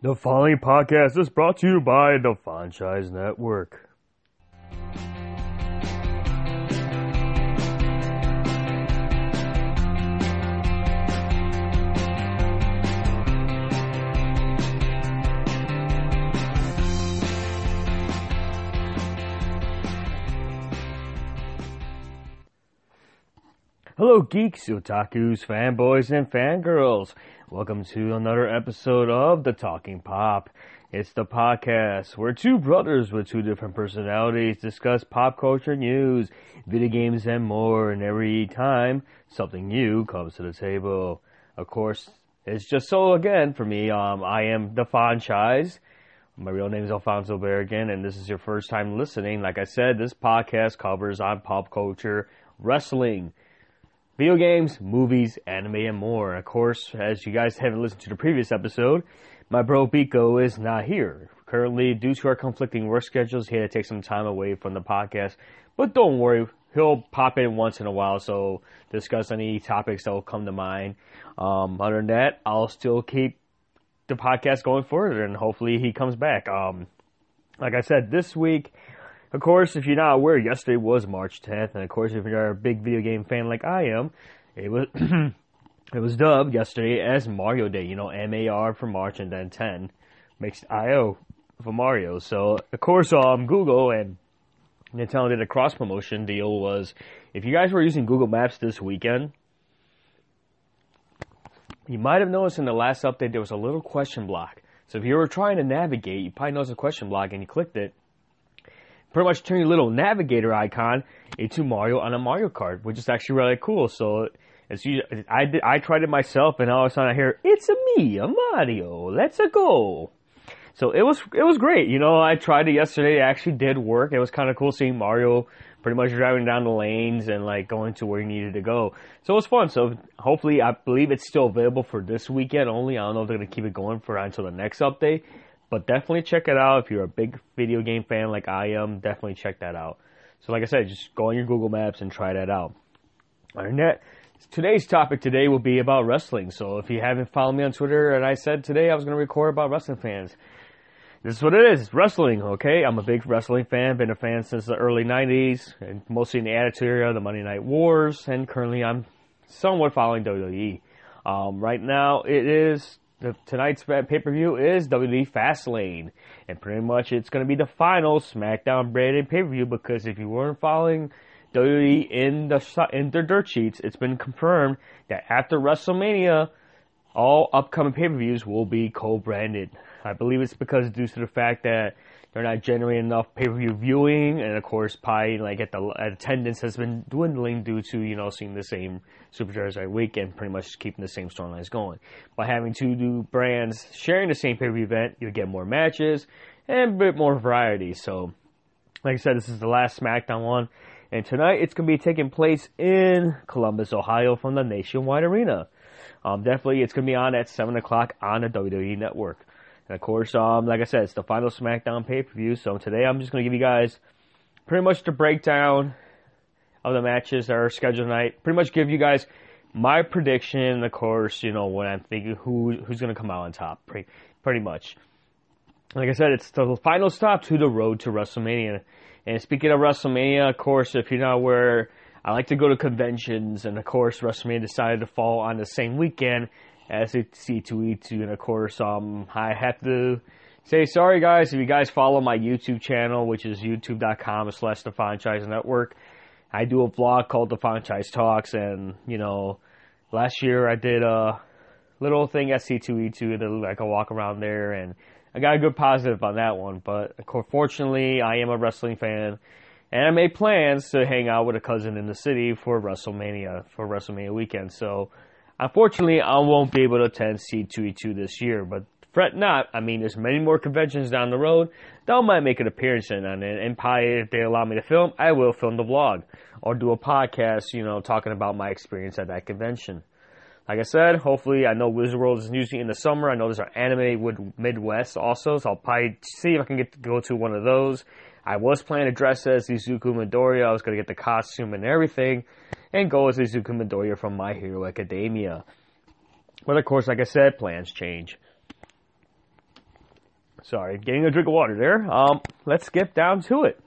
The following podcast is brought to you by the Franchise Network. Hello, geeks, otakus, fanboys, and fangirls. Welcome to another episode of The Talking Pop. It's the podcast where two brothers with two different personalities discuss pop culture news, video games, and more. And every time something new comes to the table, of course, it's just so again for me. Um, I am the franchise. My real name is Alfonso Berrigan, and this is your first time listening. Like I said, this podcast covers on pop culture, wrestling video games, movies, anime, and more. Of course, as you guys haven't listened to the previous episode, my bro Biko is not here. Currently, due to our conflicting work schedules, he had to take some time away from the podcast. But don't worry, he'll pop in once in a while, so discuss any topics that will come to mind. Um, other than that, I'll still keep the podcast going forward, and hopefully he comes back. Um, like I said, this week of course, if you're not aware, yesterday was March 10th, and of course, if you're a big video game fan like I am, it was it was dubbed yesterday as Mario Day. You know, MAR for March and then 10 makes IO for Mario. So, of course, um, Google and Nintendo did a cross promotion deal. Was if you guys were using Google Maps this weekend, you might have noticed in the last update there was a little question block. So if you were trying to navigate, you probably noticed a question block and you clicked it pretty much turn your little navigator icon into Mario on a Mario Kart, which is actually really cool. So as you, I did, I tried it myself, and all of a sudden I hear it's a me, a Mario. Let's a go. So it was it was great. You know, I tried it yesterday. It actually did work. It was kind of cool seeing Mario pretty much driving down the lanes and like going to where he needed to go. So it was fun. So hopefully, I believe it's still available for this weekend only. I don't know if they're gonna keep it going for until the next update. But definitely check it out if you're a big video game fan like I am. Definitely check that out. So, like I said, just go on your Google Maps and try that out. Than that, today's topic today will be about wrestling. So, if you haven't followed me on Twitter, and I said today I was going to record about wrestling fans, this is what it is wrestling, okay? I'm a big wrestling fan, been a fan since the early 90s, and mostly in the Attitude Era, the Monday Night Wars, and currently I'm somewhat following WWE. Um, right now, it is the, tonight's pay per view is WWE Fastlane, and pretty much it's going to be the final SmackDown branded pay per view because if you weren't following WWE in the in their dirt sheets, it's been confirmed that after WrestleMania, all upcoming pay per views will be co branded. I believe it's because due to the fact that they're not generating enough pay per view viewing, and of course, pie like at the at attendance has been dwindling due to you know seeing the same superstars every week and pretty much keeping the same storylines going. By having two new brands sharing the same pay per view event, you get more matches and a bit more variety. So, like I said, this is the last SmackDown one, and tonight it's going to be taking place in Columbus, Ohio, from the Nationwide Arena. Um, definitely, it's going to be on at seven o'clock on the WWE Network. And of course, um, like I said, it's the final SmackDown pay per view. So today I'm just going to give you guys pretty much the breakdown of the matches that are scheduled tonight. Pretty much give you guys my prediction, of course, you know, when I'm thinking who who's going to come out on top. Pretty, pretty much. Like I said, it's the final stop to the road to WrestleMania. And speaking of WrestleMania, of course, if you're not aware, I like to go to conventions, and of course, WrestleMania decided to fall on the same weekend as C2E2. And of course, um, I have to say sorry, guys, if you guys follow my YouTube channel, which is youtube.com slash the franchise network. I do a vlog called the franchise talks, and you know, last year I did a little thing at C2E2 that like a walk around there, and I got a good positive on that one. But fortunately, I am a wrestling fan, and I made plans to hang out with a cousin in the city for WrestleMania for WrestleMania weekend. So Unfortunately, I won't be able to attend C2E2 this year, but fret not. I mean, there's many more conventions down the road that I might make an appearance in. And, and probably if they allow me to film, I will film the vlog or do a podcast, you know, talking about my experience at that convention. Like I said, hopefully, I know Wizard World is usually in the summer. I know there's an anime with Midwest also, so I'll probably see if I can get to go to one of those. I was planning to dress as Izuku Midoriya. I was going to get the costume and everything and go as Izuku Midoriya from My Hero Academia. But of course, like I said, plans change. Sorry, getting a drink of water there. Um, let's skip down to it.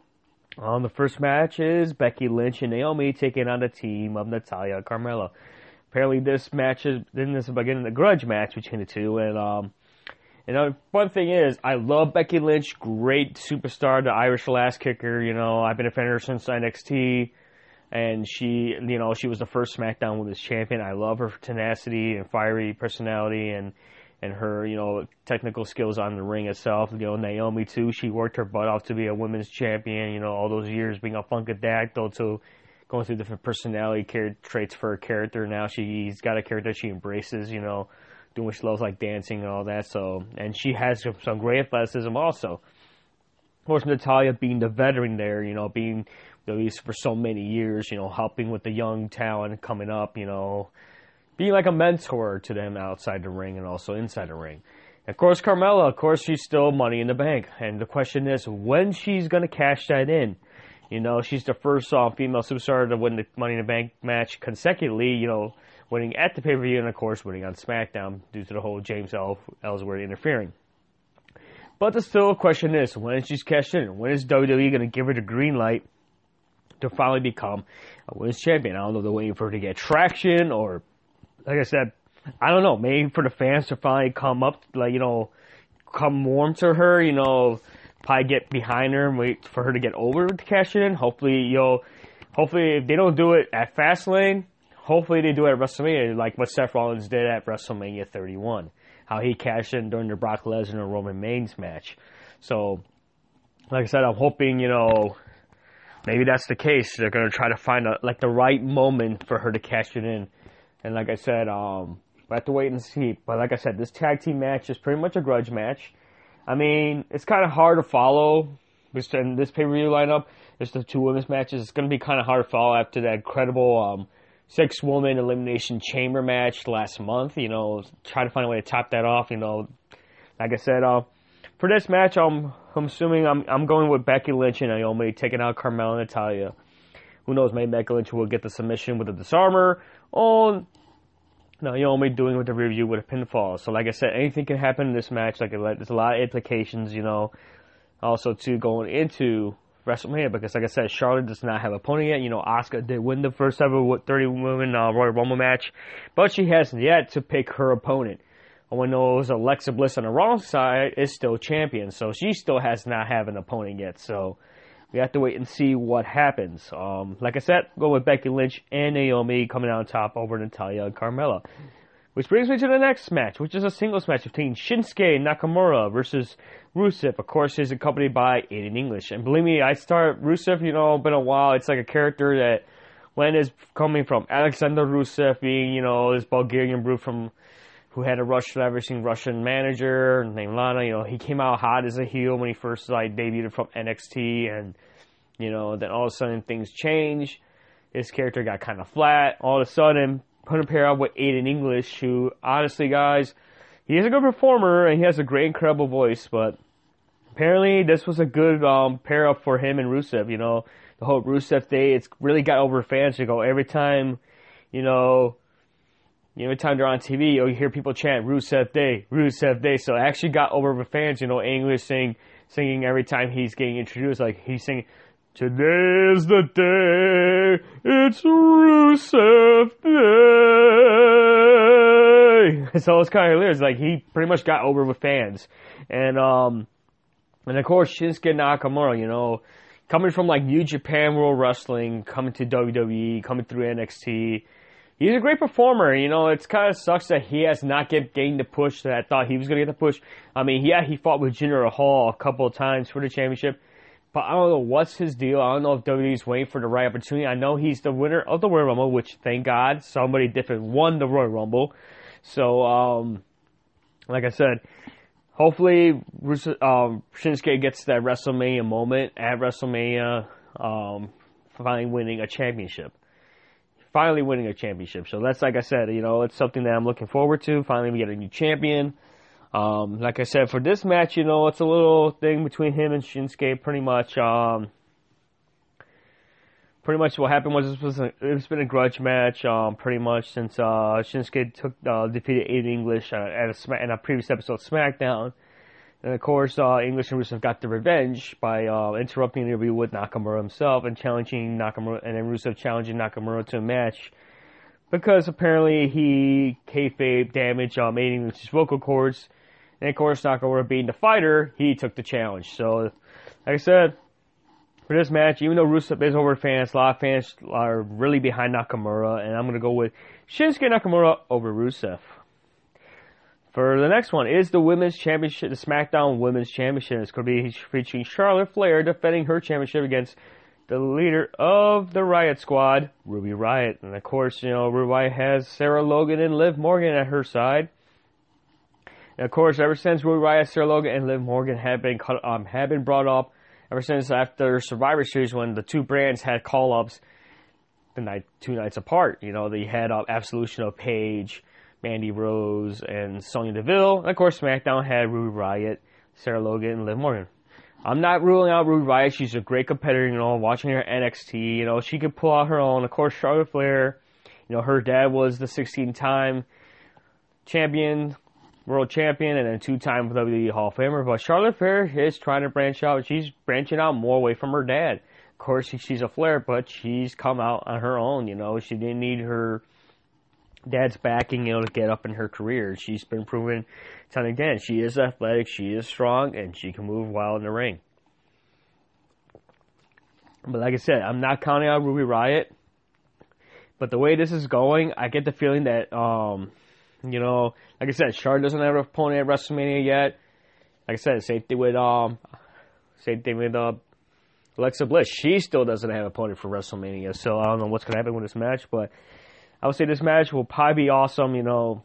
Um, the first match is Becky Lynch and Naomi taking on the team of Natalya and Carmella. Apparently, this match is then this is beginning the grudge match between the two, and um, and the fun thing is, I love Becky Lynch, great superstar, the Irish Lass Kicker. You know, I've been a fan of her since NXT, and she, you know, she was the first SmackDown Women's Champion. I love her tenacity and fiery personality, and and her, you know, technical skills on the ring itself. You know, Naomi too. She worked her butt off to be a women's champion. You know, all those years being a funkadactyl to going through different personality traits for her character. Now she's got a character she embraces. You know, doing what she loves, like dancing and all that. So, and she has some great athleticism also. Of course, Natalya being the veteran there, you know, being at least for so many years, you know, helping with the young talent coming up, you know, being like a mentor to them outside the ring and also inside the ring. Of course, Carmella, of course, she's still money in the bank. And the question is when she's going to cash that in. You know, she's the first uh, female superstar to win the Money in the Bank match consecutively, you know, winning at the pay per view and, of course, winning on SmackDown due to the whole James Ellsworth interfering. But the still question is when is she cashed in? When is WWE going to give her the green light to finally become a women's champion? I don't know if they're waiting for her to get traction or like I said, I don't know, maybe for the fans to finally come up, like, you know, come warm to her, you know, probably get behind her and wait for her to get over to cash it in. Hopefully, you'll, hopefully, if they don't do it at Fastlane, hopefully they do it at WrestleMania, like what Seth Rollins did at WrestleMania 31. How he cashed in during the Brock Lesnar Roman Reigns match. So, like I said, I'm hoping, you know, maybe that's the case. They're going to try to find a, like the right moment for her to cash it in and like I said, um, we have to wait and see. But like I said, this tag team match is pretty much a grudge match. I mean, it's kind of hard to follow. In this pay per view lineup, it's the two women's matches. It's going to be kind of hard to follow after that incredible um, six woman elimination chamber match last month. You know, try to find a way to top that off. You know, like I said, uh, for this match, I'm I'm assuming I'm I'm going with Becky Lynch and Naomi taking out Carmella and Natalya. Who knows? Maybe Becky Lynch will get the submission with the disarmer, or no, you're only doing with the review with a pinfall. So, like I said, anything can happen in this match. Like, there's a lot of implications, you know. Also, to going into WrestleMania because, like I said, Charlotte does not have a opponent yet. You know, Asuka did win the first ever 30 women uh, Royal Rumble match, but she hasn't yet to pick her opponent. All we know is Alexa Bliss on the wrong side is still champion, so she still has not have an opponent yet. So we have to wait and see what happens. Um, like I said, go with Becky Lynch and Naomi coming out on top over Natalya and Carmella. Which brings me to the next match, which is a singles match between Shinsuke Nakamura versus Rusev. Of course, he's accompanied by Aiden English. And believe me, I start Rusev, you know, been a while. It's like a character that when is coming from Alexander Rusev being, you know, this Bulgarian brute from who had a Russian everything Russian manager named Lana. You know, he came out hot as a heel when he first like debuted from NXT, and you know, then all of a sudden things change. His character got kind of flat. All of a sudden, put a pair up with Aiden English, who honestly, guys, he is a good performer and he has a great, incredible voice, but apparently this was a good um, pair up for him and Rusev. You know, the whole Rusev day, it's really got over fans to go every time, you know, you know, every time they're on TV, you hear people chant Rusev Day, Rusev Day. So it actually got over with fans, you know, English sing, singing every time he's getting introduced. Like he's singing, Today's the day, it's Rusev Day. So it's kind of hilarious. Like he pretty much got over with fans. And, um, and of course Shinsuke Nakamura, you know, coming from like New Japan World Wrestling, coming to WWE, coming through NXT, he's a great performer. You know, it's kind of sucks that he has not get gained the push that I thought he was going to get the push. I mean, yeah, he fought with Jinder Mahal a couple of times for the championship, but I don't know what's his deal. I don't know if WWE's waiting for the right opportunity. I know he's the winner of the Royal Rumble, which thank God somebody different won the Royal Rumble. So, um, like I said, hopefully um, Shinsuke gets that WrestleMania moment at WrestleMania, um, finally winning a championship finally winning a championship. So that's like I said, you know, it's something that I'm looking forward to. Finally, we get a new champion. Um, like I said, for this match, you know, it's a little thing between him and Shinsuke. Pretty much, um, pretty much what happened was this was it's been a grudge match. Um, pretty much since uh, Shinsuke took uh, defeated Aiden English uh, at a in a previous episode of SmackDown. And of course, uh, English and Rusev got the revenge by uh, interrupting the interview with Nakamura himself and challenging Nakamura, and then Rusev challenging Nakamura to a match because apparently he kayfabe damaged um, Aiden English's vocal cords. And of course, Nakamura being the fighter, he took the challenge. So, like I said, for this match, even though Rusev is over fans, a lot of fans are really behind Nakamura, and I'm going to go with Shinsuke Nakamura over Rusev. For the next one is the Women's Championship, the SmackDown Women's Championship. It's going to be featuring Charlotte Flair defending her championship against the leader of the Riot Squad, Ruby Riot. And of course, you know, Ruby Riot has Sarah Logan and Liv Morgan at her side. And of course, ever since Ruby Riot, Sarah Logan, and Liv Morgan have been um, have been brought up, ever since after Survivor Series when the two brands had call ups the night two nights apart. You know, they had uh, Absolution of Paige Mandy Rose, and Sonya Deville. And of course, SmackDown had Ruby Riot, Sarah Logan, and Liv Morgan. I'm not ruling out Ruby Riot. She's a great competitor, you know, watching her NXT, you know, she could pull out her own. Of course, Charlotte Flair, you know, her dad was the 16 time champion, world champion, and then two time WWE Hall of Famer. But Charlotte Flair is trying to branch out. She's branching out more away from her dad. Of course, she's a Flair, but she's come out on her own, you know, she didn't need her dad's backing, know, to get up in her career. She's been proven time and again. She is athletic, she is strong, and she can move well in the ring. But like I said, I'm not counting out Ruby Riot. But the way this is going, I get the feeling that, um, you know, like I said, Charlotte doesn't have an opponent at WrestleMania yet. Like I said, same thing with, um, same thing with, uh, Alexa Bliss. She still doesn't have an opponent for WrestleMania. So I don't know what's to happen with this match, but I would say this match will probably be awesome. You know,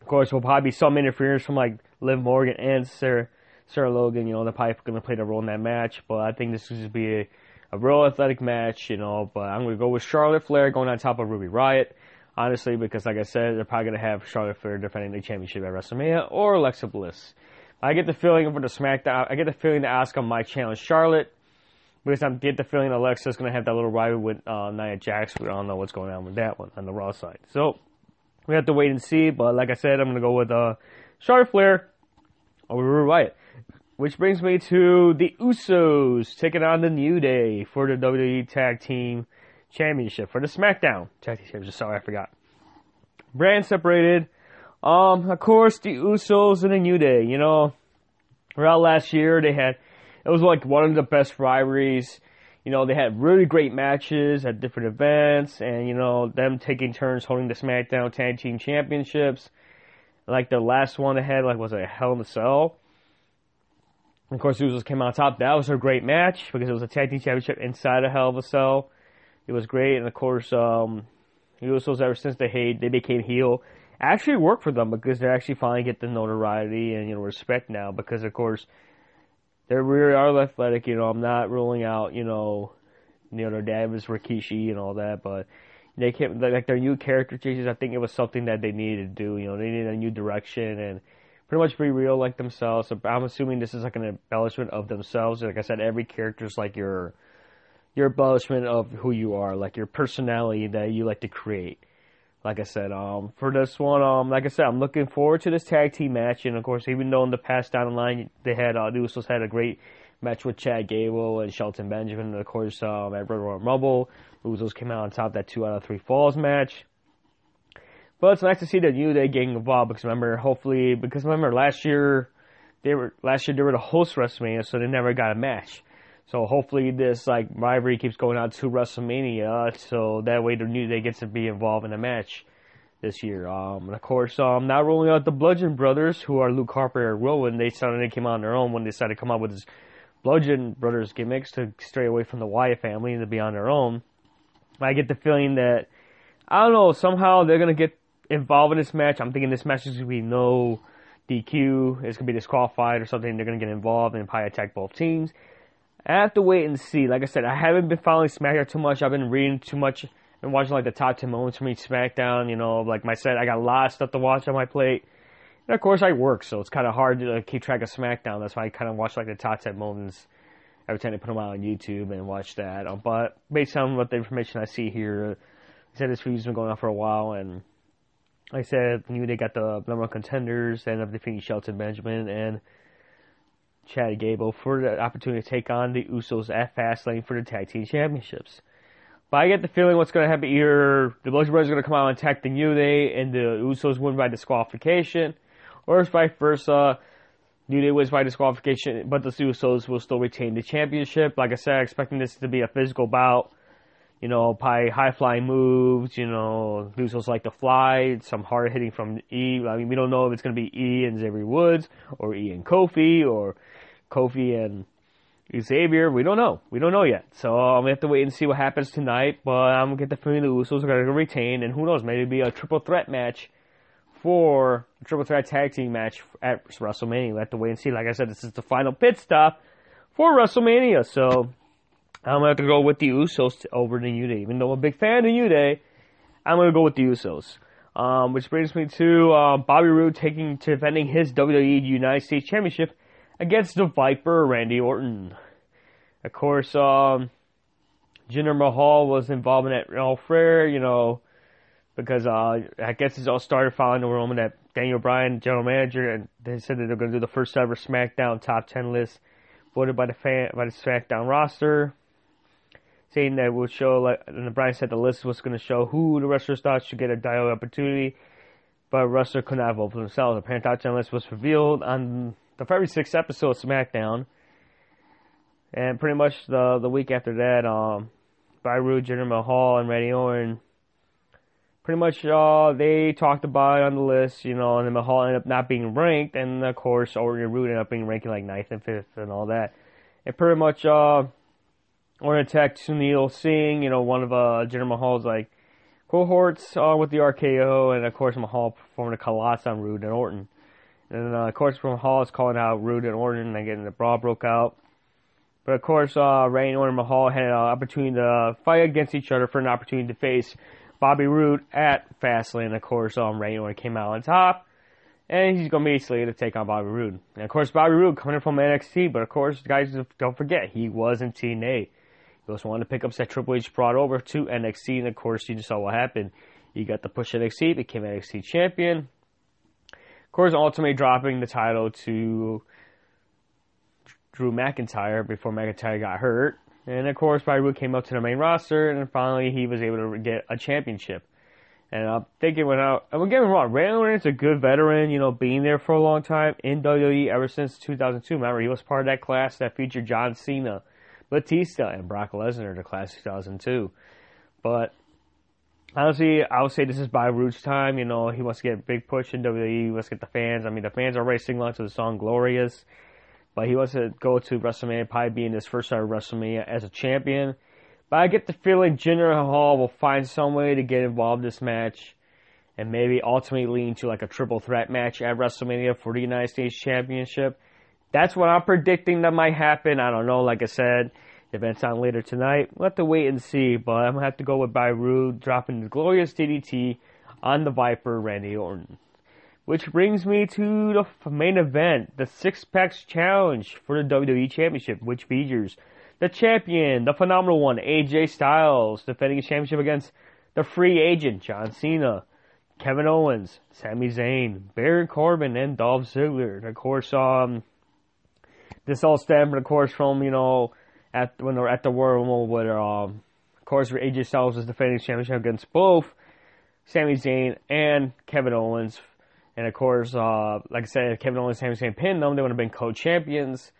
of course, will probably be some interference from like Liv Morgan and Sarah, Sarah Logan. You know, they're probably going to play the role in that match. But I think this is going to be a, a real athletic match. You know, but I'm going to go with Charlotte Flair going on top of Ruby Riot. Honestly, because like I said, they're probably going to have Charlotte Flair defending the championship at WrestleMania or Alexa Bliss. I get the feeling for the SmackDown. I get the feeling that Asuka might challenge Charlotte because I get the feeling Alexa's going to have that little rivalry with uh, Nia Jax. We don't know what's going on with that one on the Raw side. So we have to wait and see. But like I said, I'm going to go with uh, Charlotte Flair over Ruby Riot. Which brings me to the Usos taking on the New Day for the WWE Tag Team Championship for the SmackDown Tag Team Championship. Sorry, I forgot. Brand separated. Um, of course, the Usos and the New Day. You know, around last year they had it was like one of the best rivalries. You know, they had really great matches at different events, and you know, them taking turns holding the SmackDown Tag Team Championships. Like the last one they had, like was a Hell in a Cell. Of course, Usos came out top. That was a great match because it was a tag team championship inside a Hell of a Cell. It was great, and of course, um, Usos ever since they hate they became heel actually worked for them because they actually finally get the notoriety and you know respect now because of course they really are athletic. You know, I'm not ruling out, you know, you know, their dad was Rikishi and all that, but they came like their new character changes. I think it was something that they needed to do. You know, they needed a new direction and pretty much be real like themselves. So I'm assuming this is like an embellishment of themselves. Like I said, every character is like your your embellishment of who you are, like your personality that you like to create like I said, um, for this one, um, like I said, I'm looking forward to this tag team match. And of course, even though in the past down the line they had uh, the Usos had a great match with Chad Gable and Shelton Benjamin, and of course, um, at Red Royal Rumble, Usos came out on top that two out of three falls match. But it's nice to see the New Day getting involved because remember, hopefully, because remember last year they were last year they were the host WrestleMania, so they never got a match. So hopefully this like rivalry keeps going out to WrestleMania, so that way the New Day gets to be involved in a match this year. Um, and of course, um, not rolling out the Bludgeon Brothers, who are Luke Harper and Rowan. They suddenly came out on their own when they decided to come out with this Bludgeon Brothers gimmicks to stray away from the Wyatt family and to be on their own. I get the feeling that I don't know somehow they're gonna get involved in this match. I'm thinking this match is gonna be no DQ. It's gonna be disqualified or something. They're gonna get involved and probably attack both teams. I have to wait and see. Like I said, I haven't been following SmackDown too much. I've been reading too much and watching like the top 10 moments from each SmackDown. You know, like I said, I got a lot of stuff to watch on my plate. And of course, I work, so it's kind of hard to keep track of SmackDown. That's why I kind of watch like the top 10 moments every time they put them out on YouTube and watch that. Um, but based on what the information I see here, I said this feud's been going on for a while, and like I said, New they got the number one contenders and of defeating Shelton Benjamin and Chad Gable for the opportunity to take on the Usos at Fastlane for the tag team championships. But I get the feeling what's going to happen either the Bludgeon Brothers are going to come out and attack the New Day and the Usos win by disqualification, or vice versa. New Day wins by disqualification, but the Usos will still retain the championship. Like I said, expecting this to be a physical bout. You know, probably high flying moves. You know, Usos like to fly. Some hard hitting from E. I mean, we don't know if it's going to be E and Xavier Woods or E and Kofi or Kofi and Xavier. We don't know. We don't know yet. So I'm um, we have to wait and see what happens tonight. But I'm gonna get the feeling the Usos are to retain, and who knows, maybe it'll be a triple threat match for a triple threat tag team match at WrestleMania. We have to wait and see. Like I said, this is the final pit stop for WrestleMania. So I'm gonna have to go with the Usos over the New Day. Even though I'm a big fan of New Day, I'm gonna go with the Usos. Um, which brings me to uh, Bobby Roode taking defending his WWE United States Championship against the Viper Randy Orton. Of course, um, Jinder Mahal was involved in that all fair, you know, because uh, I guess it all started following the rumor that Daniel Bryan, general manager, and they said that they're going to do the first ever SmackDown top ten list voted by the fan by the SmackDown roster saying that would show like and Bryan said the list was going to show who the wrestlers thought should get a dial opportunity, but wrestler could not vote for themselves. The Pan Top 10 list was revealed on the February 6th episode of SmackDown, and pretty much the the week after that, um, Byru, Jinder Mahal, and Randy Orton. Pretty much, uh, they talked about it on the list, you know, and then Mahal ended up not being ranked, and of course, Orton and Roode ended up being ranked like ninth and fifth and all that. And pretty much, uh, or attack Sunil Singh, you know, one of uh, Jinder Mahal's like cohorts uh, with the RKO, and of course Mahal performing a collapse on Roode and Orton. And uh, of course Mahal is calling out Roode and Orton, and again the brawl broke out. But of course, uh, Randy Orton Mahal had an opportunity to fight against each other for an opportunity to face Bobby Roode at Fastlane. Of course, um, Randy Orton came out on top, and he's going to be slated to take on Bobby Roode. And of course, Bobby Roode coming from NXT, but of course, guys, don't forget he was in TNA. He also wanted to pick up that Triple H brought over to NXT, and of course, you just saw what happened. He got the push NXT, became NXT champion. Of course, ultimately dropping the title to Drew McIntyre before McIntyre got hurt. And of course, Byru came up to the main roster, and finally he was able to get a championship. And I'm thinking, when I, I'm getting wrong, Randy Orton's a good veteran, you know, being there for a long time in WWE ever since 2002. Remember, he was part of that class that featured John Cena, Batista and Brock Lesnar the Class 2002. But honestly, I would say this is by Roots time. You know, he wants to get a big push in WWE. He wants to get the fans. I mean, the fans are already singing along to the song Glorious. But he wants to go to WrestleMania, probably being his first ever WrestleMania as a champion. But I get the feeling Jinder Mahal will find some way to get involved in this match and maybe ultimately lead to like a triple threat match at WrestleMania for the United States Championship. That's what I'm predicting that might happen. I don't know. Like I said, event's on later tonight. We'll have to wait and see, but I'm going to have to go with Byru dropping the glorious DDT on the Viper, Randy Orton. Which brings me to the main event, the Six Packs Challenge for the WWE Championship, which features the champion, the phenomenal one, AJ Styles, defending his championship against the free agent, John Cena, Kevin Owens, Sami Zayn, Baron Corbin, and Dolph Ziggler. Of course, um, this all stemmed, of course, from you know at when they're at the Rumble, where um, of course AJ Styles was defending his championship against both Sami Zayn and Kevin Owens, and of course, uh, like I said, Kevin Owens and Sami Zayn pinned them. They would have been co-champions,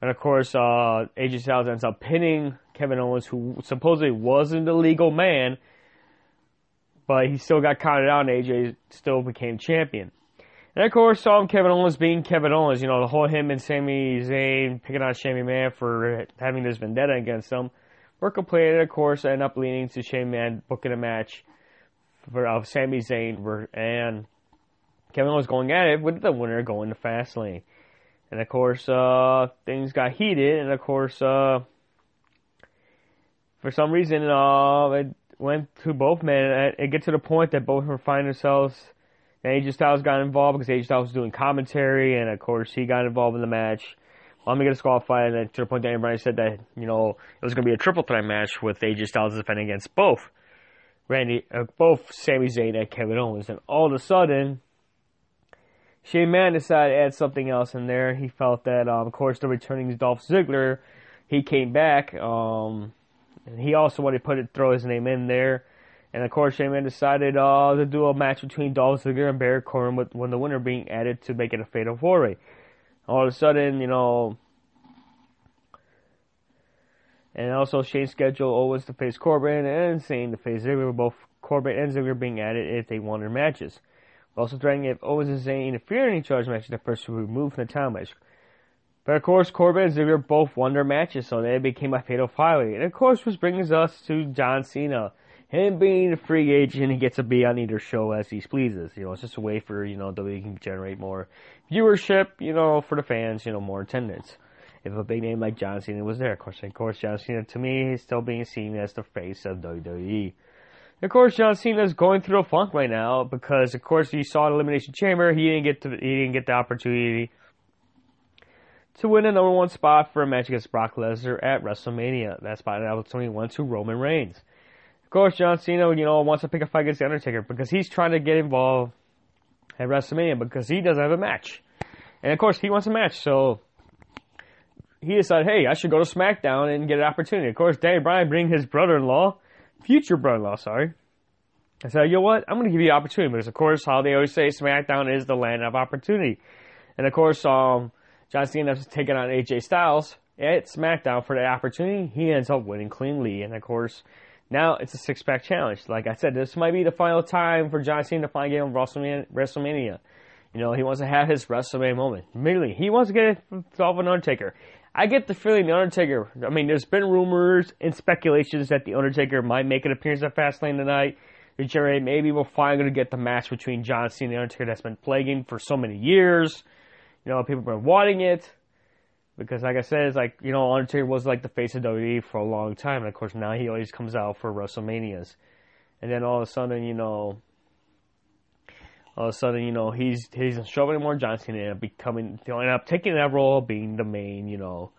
and of course, uh, AJ Styles ends up pinning Kevin Owens, who supposedly wasn't a legal man, but he still got counted out, and AJ still became champion. And of course, um, Kevin Owens being Kevin Owens, you know, the whole him and Sami Zayn picking on Shane McMahon for having this vendetta against them were completed, of course, end up leading to Shane McMahon booking a match for of Sami Zayn and Kevin Owens going at it with the winner going to Fastlane. And of course, uh, things got heated, and of course, uh, for some reason, uh, it went to both men. It get to the point that both were finding themselves and AJ Styles got involved because AJ Styles was doing commentary, and of course he got involved in the match. Well, I'm gonna get disqualified, and then to the point Daniel Bryan said that you know it was gonna be a triple threat match with AJ Styles defending against both Randy, uh, both Sami Zayn and Kevin Owens, and all of a sudden, Shane McMahon decided to add something else in there. He felt that, um, of course, the returning Dolph Ziggler, he came back, um, and he also wanted to put it, throw his name in there. And of course, Shane McMahon decided uh, to do a match between Dolph Ziggler and Baron Corbin, with when the winner being added to make it a fatal four way. All of a sudden, you know, and also Shane's schedule Owens to face Corbin and Zayn to face Ziggler, both Corbin and Ziggler being added if they won their matches. Also threatening if Owens and Zayn interfere in each other's matches, the person will be removed from the title match. But of course, Corbin and Ziggler both won their matches, so they became a fatal five And of course, which brings us to John Cena. Him being a free agent, he gets to be on either show as he pleases. You know, it's just a way for, you know, WWE can generate more viewership, you know, for the fans, you know, more attendance if a big name like John Cena was there. Of course, of course, John Cena to me is still being seen as the face of WWE. Of course, John Cena is going through a funk right now because, of course, you saw the Elimination Chamber. He didn't get to, he didn't get the opportunity to win a number one spot for a match against Brock Lesnar at WrestleMania. That spot opportunity went to Roman Reigns. Course, John Cena, you know, wants to pick a fight against the Undertaker because he's trying to get involved at WrestleMania because he doesn't have a match, and of course, he wants a match. So he decided, hey, I should go to SmackDown and get an opportunity. Of course, Daniel Bryan bring his brother-in-law, future brother-in-law, sorry. I said, you know what? I'm going to give you an opportunity because, of course, how they always say SmackDown is the land of opportunity. And, of course, um, John Cena ends up taking on AJ Styles at SmackDown for the opportunity. He ends up winning cleanly. And, of course, now it's a six-pack challenge. Like I said, this might be the final time for John Cena to finally get on WrestleMania. You know, he wants to have his WrestleMania moment. Immediately, he wants to get involved with Undertaker. I get the feeling the Undertaker. I mean, there's been rumors and speculations that the Undertaker might make an appearance at Fastlane tonight. Jerry, maybe we're finally going to get the match between John Cena and the Undertaker that's been plaguing for so many years. You know, people have been wanting it because, like I said, it's like you know, Undertaker was like the face of WWE for a long time, and of course now he always comes out for WrestleManias, and then all of a sudden, you know, all of a sudden, you know, he's he's showing more John Cena becoming, you know, up taking that role, being the main, you know,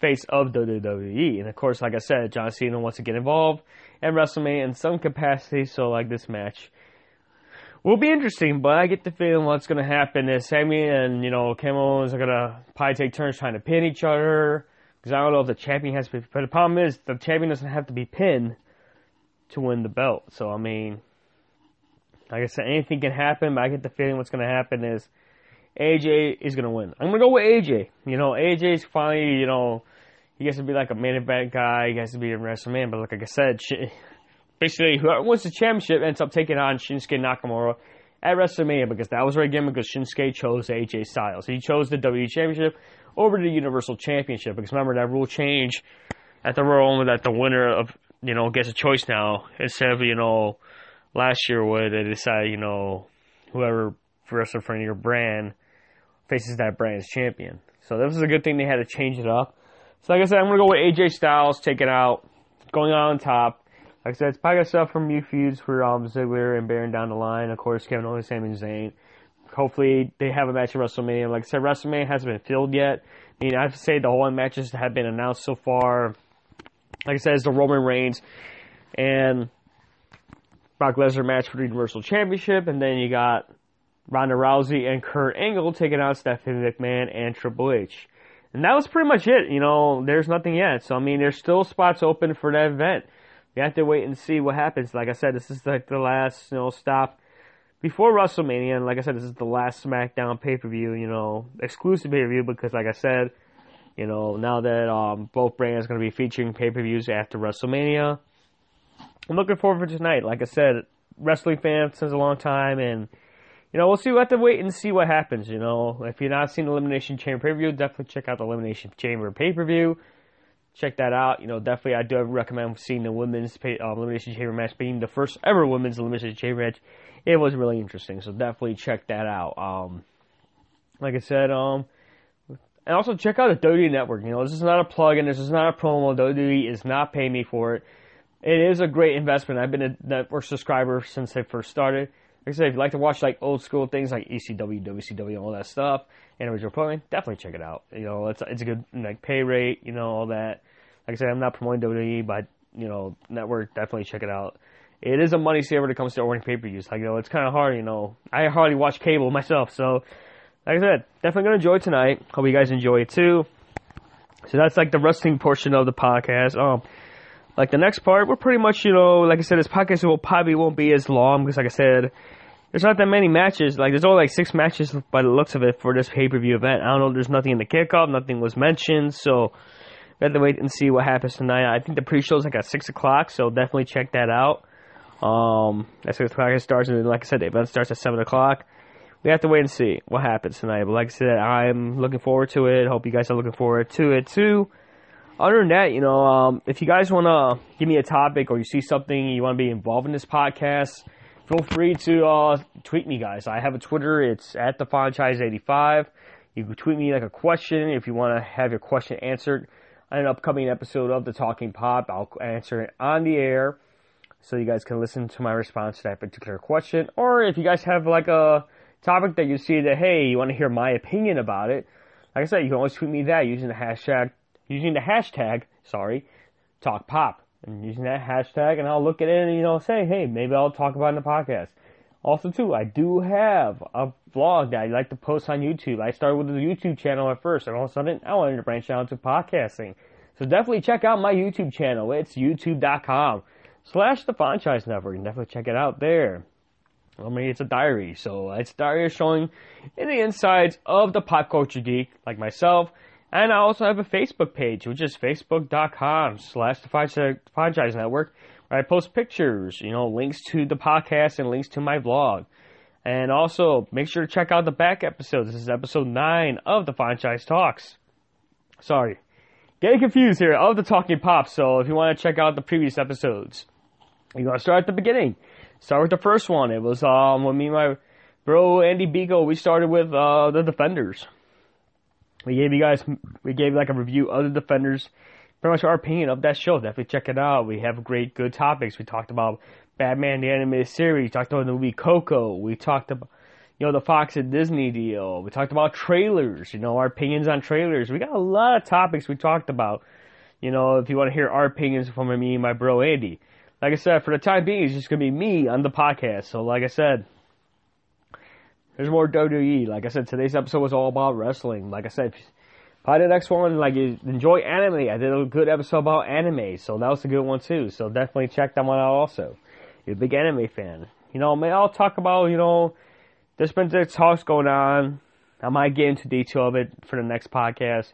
face of WWE. And of course, like I said, John Cena wants to get involved and WrestleMania in some capacity. So, like this match will be interesting. But I get the feeling what's going to happen is Sami and you know Owens are going to probably take turns trying to pin each other. Because I don't know if the champion has to be. But the problem is the champion doesn't have to be pinned to win the belt. So I mean like I said, anything can happen, but I get the feeling what's going to happen is AJ is going to win. I'm going to go with AJ. You know, AJ's finally, you know, he gets to be like a main event guy. He has to be a WrestleMania. But like I said, basically, whoever wins the championship ends up taking on Shinsuke Nakamura at WrestleMania because that was right again because Shinsuke chose AJ Styles. He chose the WWE Championship over the Universal Championship because remember that rule change at the Royal Rumble that the winner of you know gets a choice now instead of you know last year where they decided, you know, whoever wrestles for your brand faces that brand's champion. So this is a good thing they had to change it up. So like I said, I'm gonna go with AJ Styles, take it out, going on top. Like I said, it's probably got stuff from new feuds for um, Ziggler and Baron down the line. Of course, Kevin Owens, Sami Zayn. Hopefully, they have a match at WrestleMania. Like I said, WrestleMania hasn't been filled yet. I mean, I have to say the whole matches have been announced so far. Like I said, it's the Roman Reigns and Brock Lesnar match for the Universal Championship, and then you got Ronda Rousey and Kurt Angle taking out Stephanie McMahon and Triple H. And that was pretty much it. You know, there's nothing yet. So, I mean, there's still spots open for that event. You have to wait and see what happens. Like I said, this is like the last, you know, stop before WrestleMania. And like I said, this is the last SmackDown pay-per-view, you know, exclusive pay-per-view because like I said, you know, now that um, both brands are going to be featuring pay-per-views after WrestleMania, I'm looking forward to tonight. Like I said, wrestling fan since a long time, and you know we'll see. We have to wait and see what happens. You know, if you've not seen Elimination Chamber pay per view, definitely check out the Elimination Chamber pay per view. Check that out. You know, definitely I do recommend seeing the women's uh, Elimination Chamber match, being the first ever women's Elimination Chamber match. It was really interesting, so definitely check that out. Um, like I said, um, and also check out the WWE Network. You know, this is not a plug-in. This is not a promo. WWE is not paying me for it it is a great investment. I've been a network subscriber since they first started. Like I said, if you like to watch like old school things like ECW, WCW, all that stuff, and original programming, definitely check it out. You know, it's it's a good like pay rate, you know, all that. Like I said, I'm not promoting WWE, but you know, network definitely check it out. It is a money saver when it comes to ordering pay per views. Like you know, it's kind of hard. You know, I hardly watch cable myself, so like I said, definitely gonna enjoy tonight. Hope you guys enjoy it too. So that's like the wrestling portion of the podcast. Um, like the next part, we're pretty much, you know, like I said, this podcast will probably won't be as long because, like I said, there's not that many matches. Like there's only like six matches by the looks of it for this pay per view event. I don't know. There's nothing in the kickoff. Nothing was mentioned. So we have to wait and see what happens tonight. I think the pre-show is like at six o'clock. So definitely check that out. Um, that's six o'clock it starts, and like I said, the event starts at seven o'clock. We have to wait and see what happens tonight. But like I said, I'm looking forward to it. Hope you guys are looking forward to it too. Other than that, you know, um, if you guys want to give me a topic or you see something you want to be involved in this podcast, feel free to uh, tweet me, guys. I have a Twitter. It's at the franchise85. You can tweet me like a question if you want to have your question answered on an upcoming episode of the Talking Pop. I'll answer it on the air so you guys can listen to my response to that particular question. Or if you guys have like a topic that you see that hey, you want to hear my opinion about it, like I said, you can always tweet me that using the hashtag using the hashtag sorry talk pop and using that hashtag, and I'll look at it and you know say hey, maybe I'll talk about it in the podcast. Also, too, I do have a vlog that I like to post on YouTube. I started with the YouTube channel at first, and all of a sudden, I wanted to branch out to podcasting. So definitely check out my YouTube channel. It's youtube.com slash the franchise network. And definitely check it out there. I mean, it's a diary, so it's a diary showing in the insides of the pop culture geek, like myself. And I also have a Facebook page, which is facebook.com slash the franchise network, where I post pictures, you know, links to the podcast and links to my vlog. And also, make sure to check out the back episode. This is episode 9 of the franchise talks. Sorry. Getting confused here of the Talking Pop, so if you want to check out the previous episodes, you're going to start at the beginning. Start with the first one. It was um when me and my bro Andy Bigo we started with uh the Defenders. We gave you guys we gave like a review of the Defenders, pretty much our opinion of that show. Definitely check it out. We have great good topics. We talked about Batman the animated series. We talked about the movie Coco. We talked about you know the Fox and Disney deal. We talked about trailers. You know our opinions on trailers. We got a lot of topics we talked about. You know if you want to hear our opinions from me and my bro Andy like I said, for the time being, it's just gonna be me on the podcast. So, like I said, there's more WWE. Like I said, today's episode was all about wrestling. Like I said, probably the next one, like enjoy anime. I did a good episode about anime, so that was a good one too. So definitely check that one out. Also, you're a big anime fan. You know, may I'll talk about you know, there's been talks going on. I might get into detail of it for the next podcast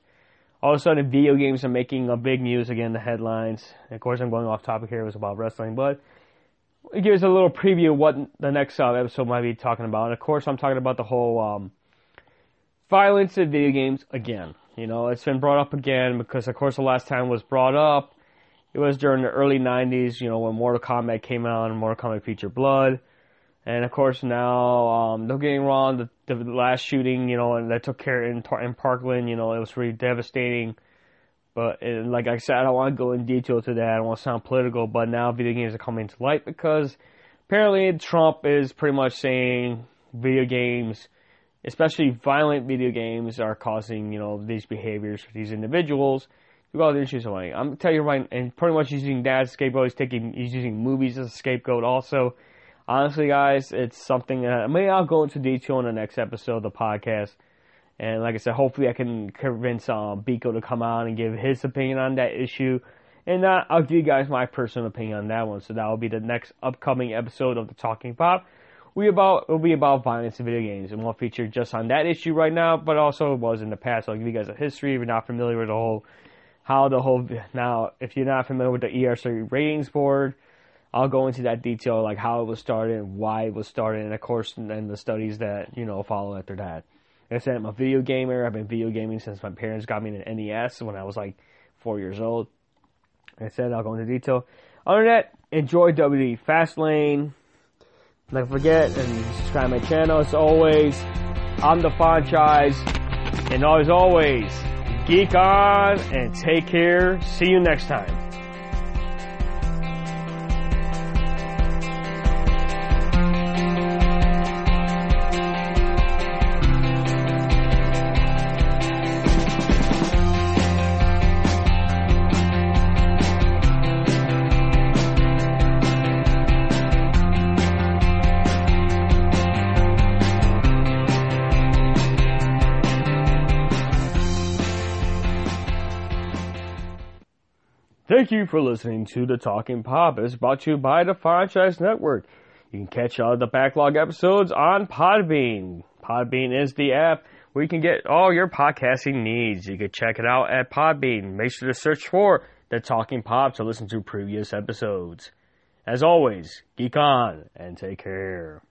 all of a sudden video games are making a big news again, the headlines. And of course, I'm going off topic here. It was about wrestling, but it gives a little preview of what the next uh, episode might be talking about. And of course, I'm talking about the whole um, violence in video games again. You know, it's been brought up again because, of course, the last time it was brought up, it was during the early 90s, you know, when Mortal Kombat came out and Mortal Kombat featured blood. And of course now, um, don't get me wrong, the, the last shooting, you know, and that took care in, in Parkland, you know, it was really devastating. But it, like I said, I don't want to go in detail to that. I don't want to sound political, but now video games are coming to light because apparently Trump is pretty much saying video games, especially violent video games, are causing, you know, these behaviors for these individuals. You got the issues away. I'm telling you right, and pretty much using that scapegoat. He's taking, he's using movies as a scapegoat also honestly, guys, it's something that maybe I'll go into detail in the next episode of the podcast. And like I said, hopefully I can convince um, Biko to come on and give his opinion on that issue. And uh, I'll give you guys my personal opinion on that one. So that will be the next upcoming episode of the Talking Pop. We about will be about violence in video games, and we'll feature just on that issue right now, but also it was in the past. So I'll give you guys a history if you're not familiar with the whole how the whole now if you're not familiar with the ESRB ratings board I'll go into that detail, like how it was started, why it was started, and of course, and the studies that you know follow after that. Like I said I'm a video gamer. I've been video gaming since my parents got me an NES when I was like four years old. Like I said I'll go into detail. Other than that, enjoy WWE Fastlane. Don't forget and subscribe my channel as always. I'm the franchise, and as always, geek on and take care. See you next time. You for listening to the Talking Pop. It's brought to you by the Franchise Network. You can catch all the backlog episodes on Podbean. Podbean is the app where you can get all your podcasting needs. You can check it out at Podbean. Make sure to search for the Talking Pop to listen to previous episodes. As always, geek on and take care.